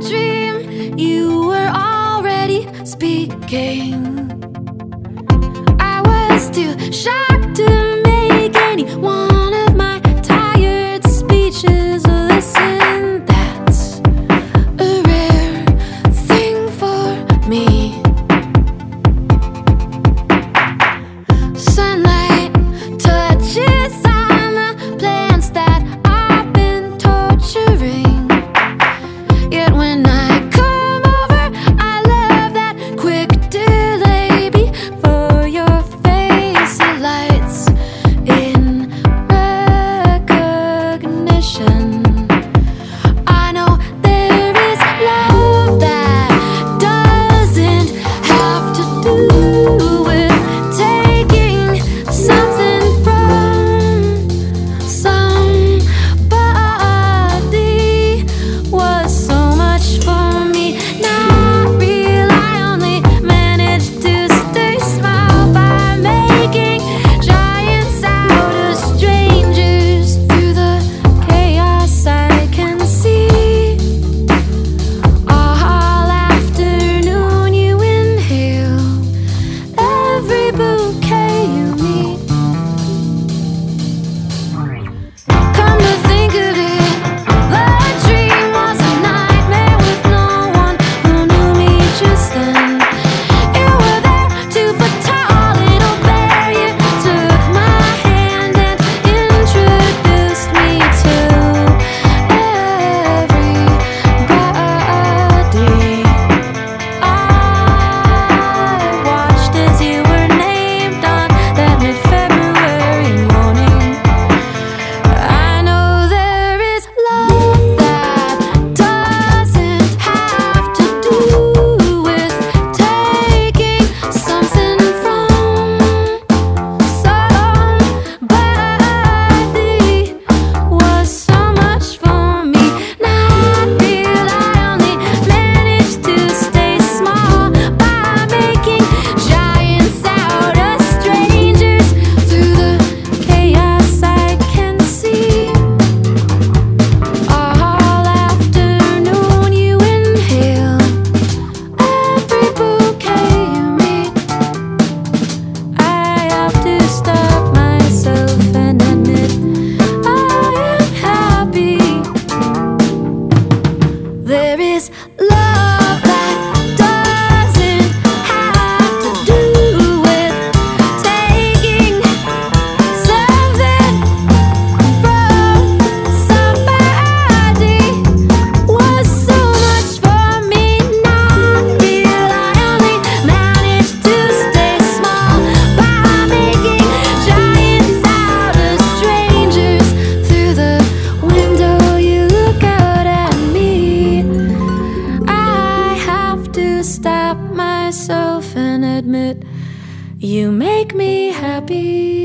dream, you were already speaking. I was too shocked to make any one of my tired speeches listen. That's a rare thing for me. night. myself and admit you make me happy.